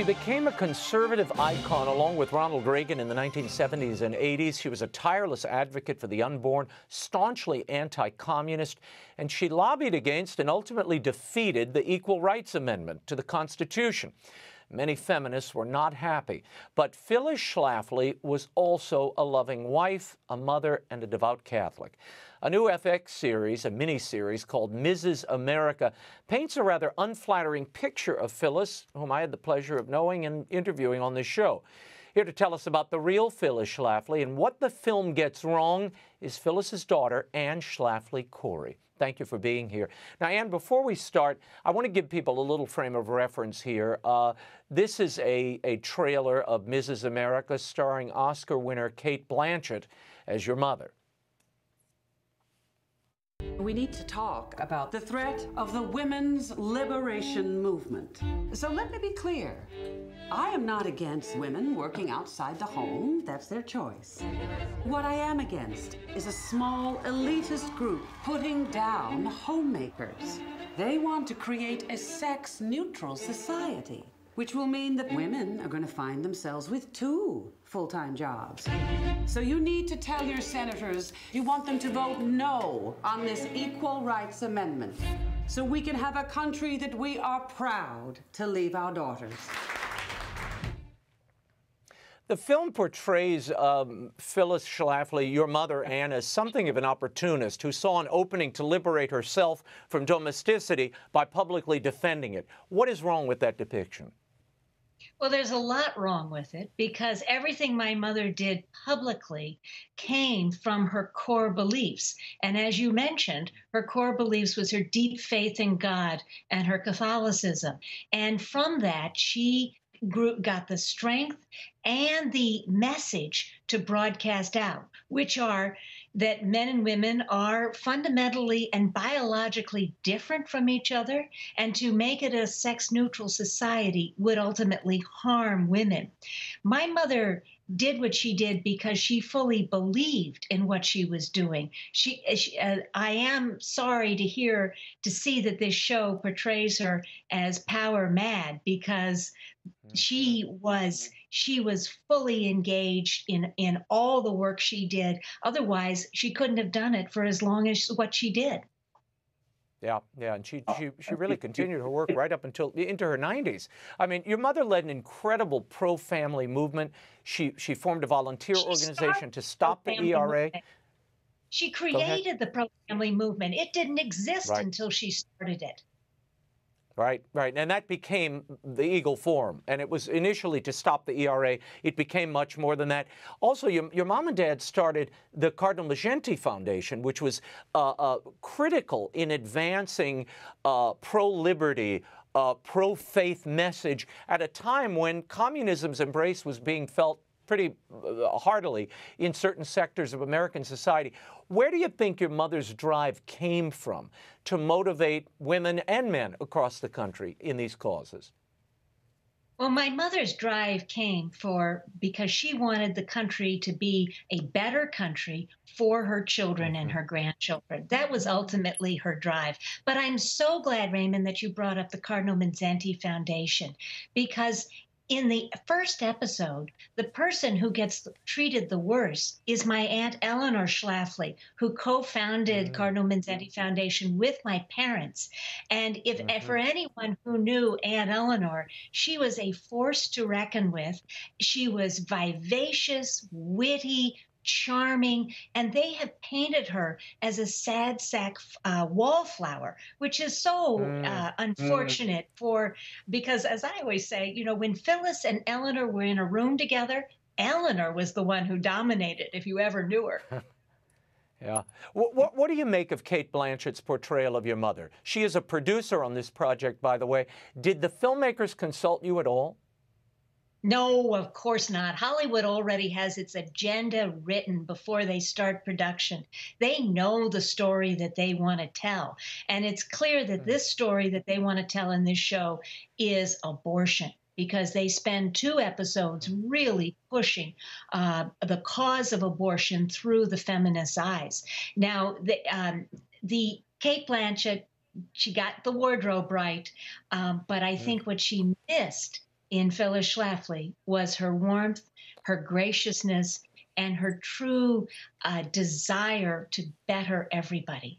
She became a conservative icon along with Ronald Reagan in the 1970s and 80s. She was a tireless advocate for the unborn, staunchly anti communist, and she lobbied against and ultimately defeated the Equal Rights Amendment to the Constitution. Many feminists were not happy. But Phyllis Schlafly was also a loving wife, a mother, and a devout Catholic. A new FX series, a mini-series called Mrs. America, paints a rather unflattering picture of Phyllis, whom I had the pleasure of knowing and interviewing on this show. Here to tell us about the real Phyllis Schlafly and what the film gets wrong is Phyllis's daughter, Anne Schlafly Cori. Thank you for being here. Now, Anne, before we start, I want to give people a little frame of reference here. Uh, this is a, a trailer of Mrs. America starring Oscar winner Cate Blanchett as your mother. We need to talk about the threat of the women's liberation movement. So let me be clear. I am not against women working outside the home. That's their choice. What I am against is a small elitist group putting down homemakers. They want to create a sex neutral society which will mean that women are going to find themselves with two full time jobs. So you need to tell your senators you want them to vote no on this Equal Rights Amendment so we can have a country that we are proud to leave our daughters. The film portrays um, Phyllis Schlafly, your mother, Anne, as something of an opportunist who saw an opening to liberate herself from domesticity by publicly defending it. What is wrong with that depiction? Well, there's a lot wrong with it because everything my mother did publicly came from her core beliefs. And as you mentioned, her core beliefs was her deep faith in God and her Catholicism. And from that, she grew, got the strength and the message to broadcast out, which are that men and women are fundamentally and biologically different from each other, and to make it a sex neutral society would ultimately harm women. My mother did what she did because she fully believed in what she was doing. She, she uh, I am sorry to hear to see that this show portrays her as power mad because she was she was fully engaged in in all the work she did otherwise she couldn't have done it for as long as what she did yeah, yeah, and she, she, she really continued her work right up until into her 90s. I mean, your mother led an incredible pro-family movement. She she formed a volunteer she organization to stop the ERA. Movement. She created the pro-family movement. It didn't exist right. until she started it. Right, right. And that became the Eagle Forum. And it was initially to stop the ERA. It became much more than that. Also, your, your mom and dad started the Cardinal Mindszenty Foundation, which was uh, uh, critical in advancing uh, pro liberty, uh, pro faith message at a time when communism's embrace was being felt pretty uh, heartily in certain sectors of American society. Where do you think your mother's drive came from to motivate women and men across the country in these causes? Well, my mother's drive came for because she wanted the country to be a better country for her children and mm-hmm. her grandchildren. That was ultimately her drive. But I'm so glad, Raymond, that you brought up the Cardinal Mindszenty Foundation because in the first episode, the person who gets treated the worst is my Aunt Eleanor Schlafly, who co founded mm-hmm. Cardinal Mindszenty Foundation with my parents. And if mm-hmm. for anyone who knew Aunt Eleanor, she was a force to reckon with. She was vivacious, witty, charming, and they have painted her as a sad sack uh, wallflower, which is so mm. uh, unfortunate mm. for because, as I always say, you know, when Phyllis and Eleanor were in a room together, Eleanor was the one who dominated. If you ever knew her. Yeah. What, what, what, do you make of Cate Blanchett's portrayal of your mother? She is a producer on this project, by the way. Did the filmmakers consult you at all? No, of course not. Hollywood already has its agenda written before they start production. They know the story that they want to tell. And it's clear that hmm. this story that they want to tell in this show is abortion because they spend two episodes really pushing uh, the cause of abortion through the feminist eyes. Now, the, um, the Cate Blanchett, she got the wardrobe right, um, but I hmm. think what she missed in Phyllis Schlafly was her warmth, her graciousness, and her true uh, desire to better everybody.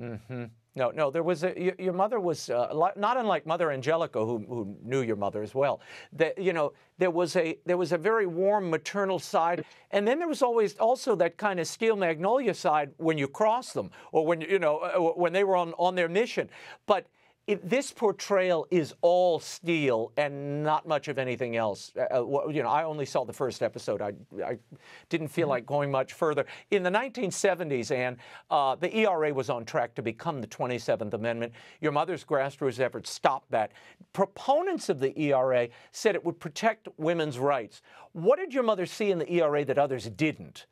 Mm-hmm. No, no, there was a, your, mother was uh, not unlike Mother Angelica, who, who knew your mother as well. That you know, there was a there was a very warm maternal side, and then there was always also that kind of steel magnolia side when you cross them, or when you know uh, when they were on on their mission. But it, this portrayal is all steel and not much of anything else. Uh, uh you know, I only saw the first episode. I, I didn't feel mm-hmm. like going much further. In the 1970s, Anne, uh, the ERA was on track to become the 27th Amendment. Your mother's grassroots efforts stopped that. Proponents of the ERA said it would protect women's rights. What did your mother see in the ERA that others didn't?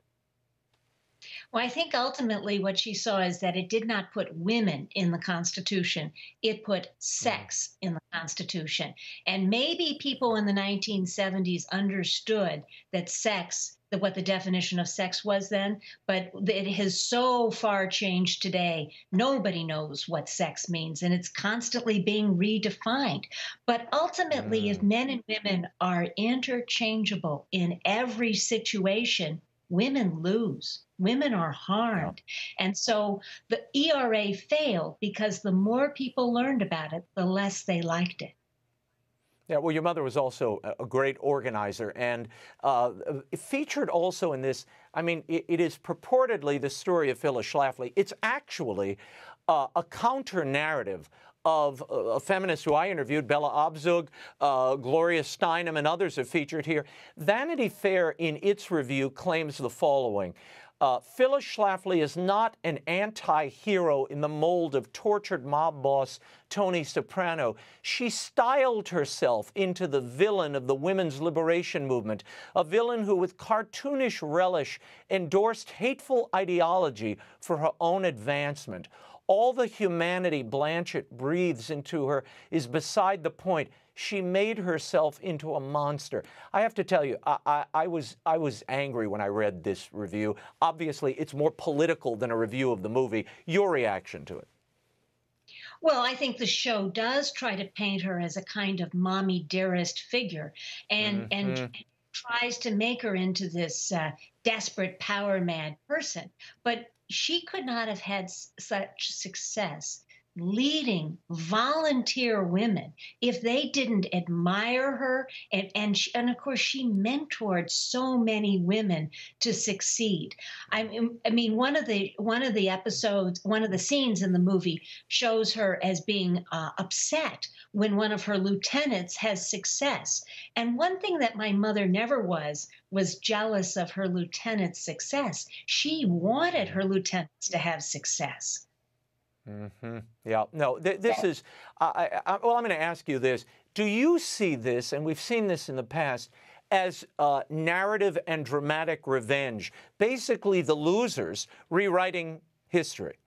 Well, I think ultimately what she saw is that it did not put women in the Constitution, it put sex in the Constitution. And maybe people in the 1970s understood that sex, what the definition of sex was then, but it has so far changed today. Nobody knows what sex means, and it's constantly being redefined. But ultimately, mm. if men and women are interchangeable in every situation, women lose. Women are harmed. Yeah. And so the ERA failed because the more people learned about it, the less they liked it. Yeah, well, your mother was also a great organizer and uh, featured also in this. I mean, it, it is purportedly the story of Phyllis Schlafly. It's actually uh, a counter narrative of uh, feminists who I interviewed, Bella Abzug, uh, Gloria Steinem, and others have featured here. Vanity Fair, in its review, claims the following. Uh, Phyllis Schlafly is not an anti hero in the mold of tortured mob boss Tony Soprano. She styled herself into the villain of the women's liberation movement, a villain who, with cartoonish relish, endorsed hateful ideology for her own advancement. All the humanity Blanchett breathes into her is beside the point. She made herself into a monster. I have to tell you, I, I, I, was, I was angry when I read this review. Obviously, it's more political than a review of the movie. Your reaction to it? Well, I think the show does try to paint her as a kind of mommy dearest figure, and mm-hmm. and tries to make her into this uh, desperate power mad person. But she could not have had such success leading volunteer women if they didn't admire her and and, she, and of course she mentored so many women to succeed. I, mean, I mean one of the one of the episodes one of the scenes in the movie shows her as being uh, upset when one of her lieutenants has success. And one thing that my mother never was was jealous of her lieutenant's success. She wanted her lieutenants to have success Mm-hmm. Yeah. No, th- this is, I, I, well, I'm going to ask you this. Do you see this, and we've seen this in the past, as uh, narrative and dramatic revenge? Basically, the losers rewriting history.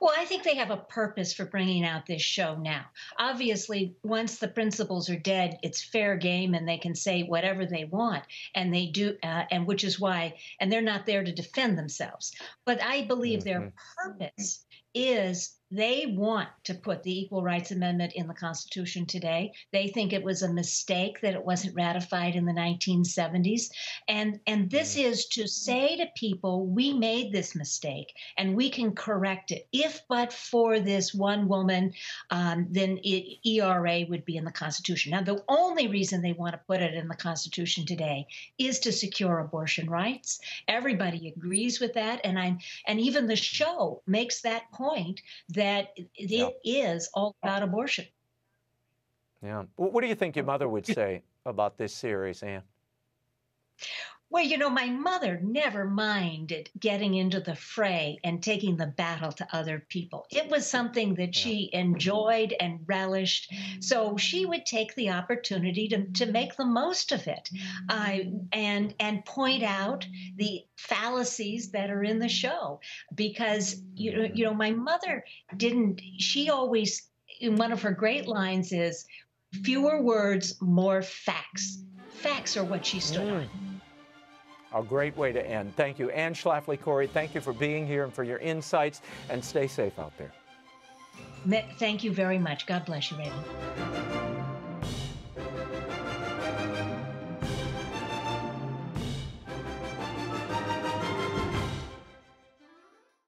Well, I think they have a purpose for bringing out this show now. Obviously, once the principals are dead, it's fair game and they can say whatever they want. And they do, uh, and which is why, and they're not there to defend themselves. But I believe mm-hmm. their purpose is they want to put the Equal Rights Amendment in the Constitution today. They think it was a mistake that it wasn't ratified in the 1970s. And, and this mm. is to say to people, we made this mistake and we can correct it. If but for this one woman, um, then it, ERA would be in the Constitution. Now, the only reason they want to put it in the Constitution today is to secure abortion rights. Everybody agrees with that. And I'm and even the show makes that point that it yeah. is all about abortion. Yeah. What do you think your mother would say about this series, Anne? Well, you know, my mother never minded getting into the fray and taking the battle to other people. It was something that she enjoyed and relished. So she would take the opportunity to, to make the most of it uh, and, and point out the fallacies that are in the show. Because, you know, you know, my mother didn't, she always, one of her great lines is, fewer words, more facts. Facts are what she stood on. A great way to end. Thank you. Anne Schlafly Cori, thank you for being here and for your insights, and stay safe out there. Thank you very much. God bless you, Raymond.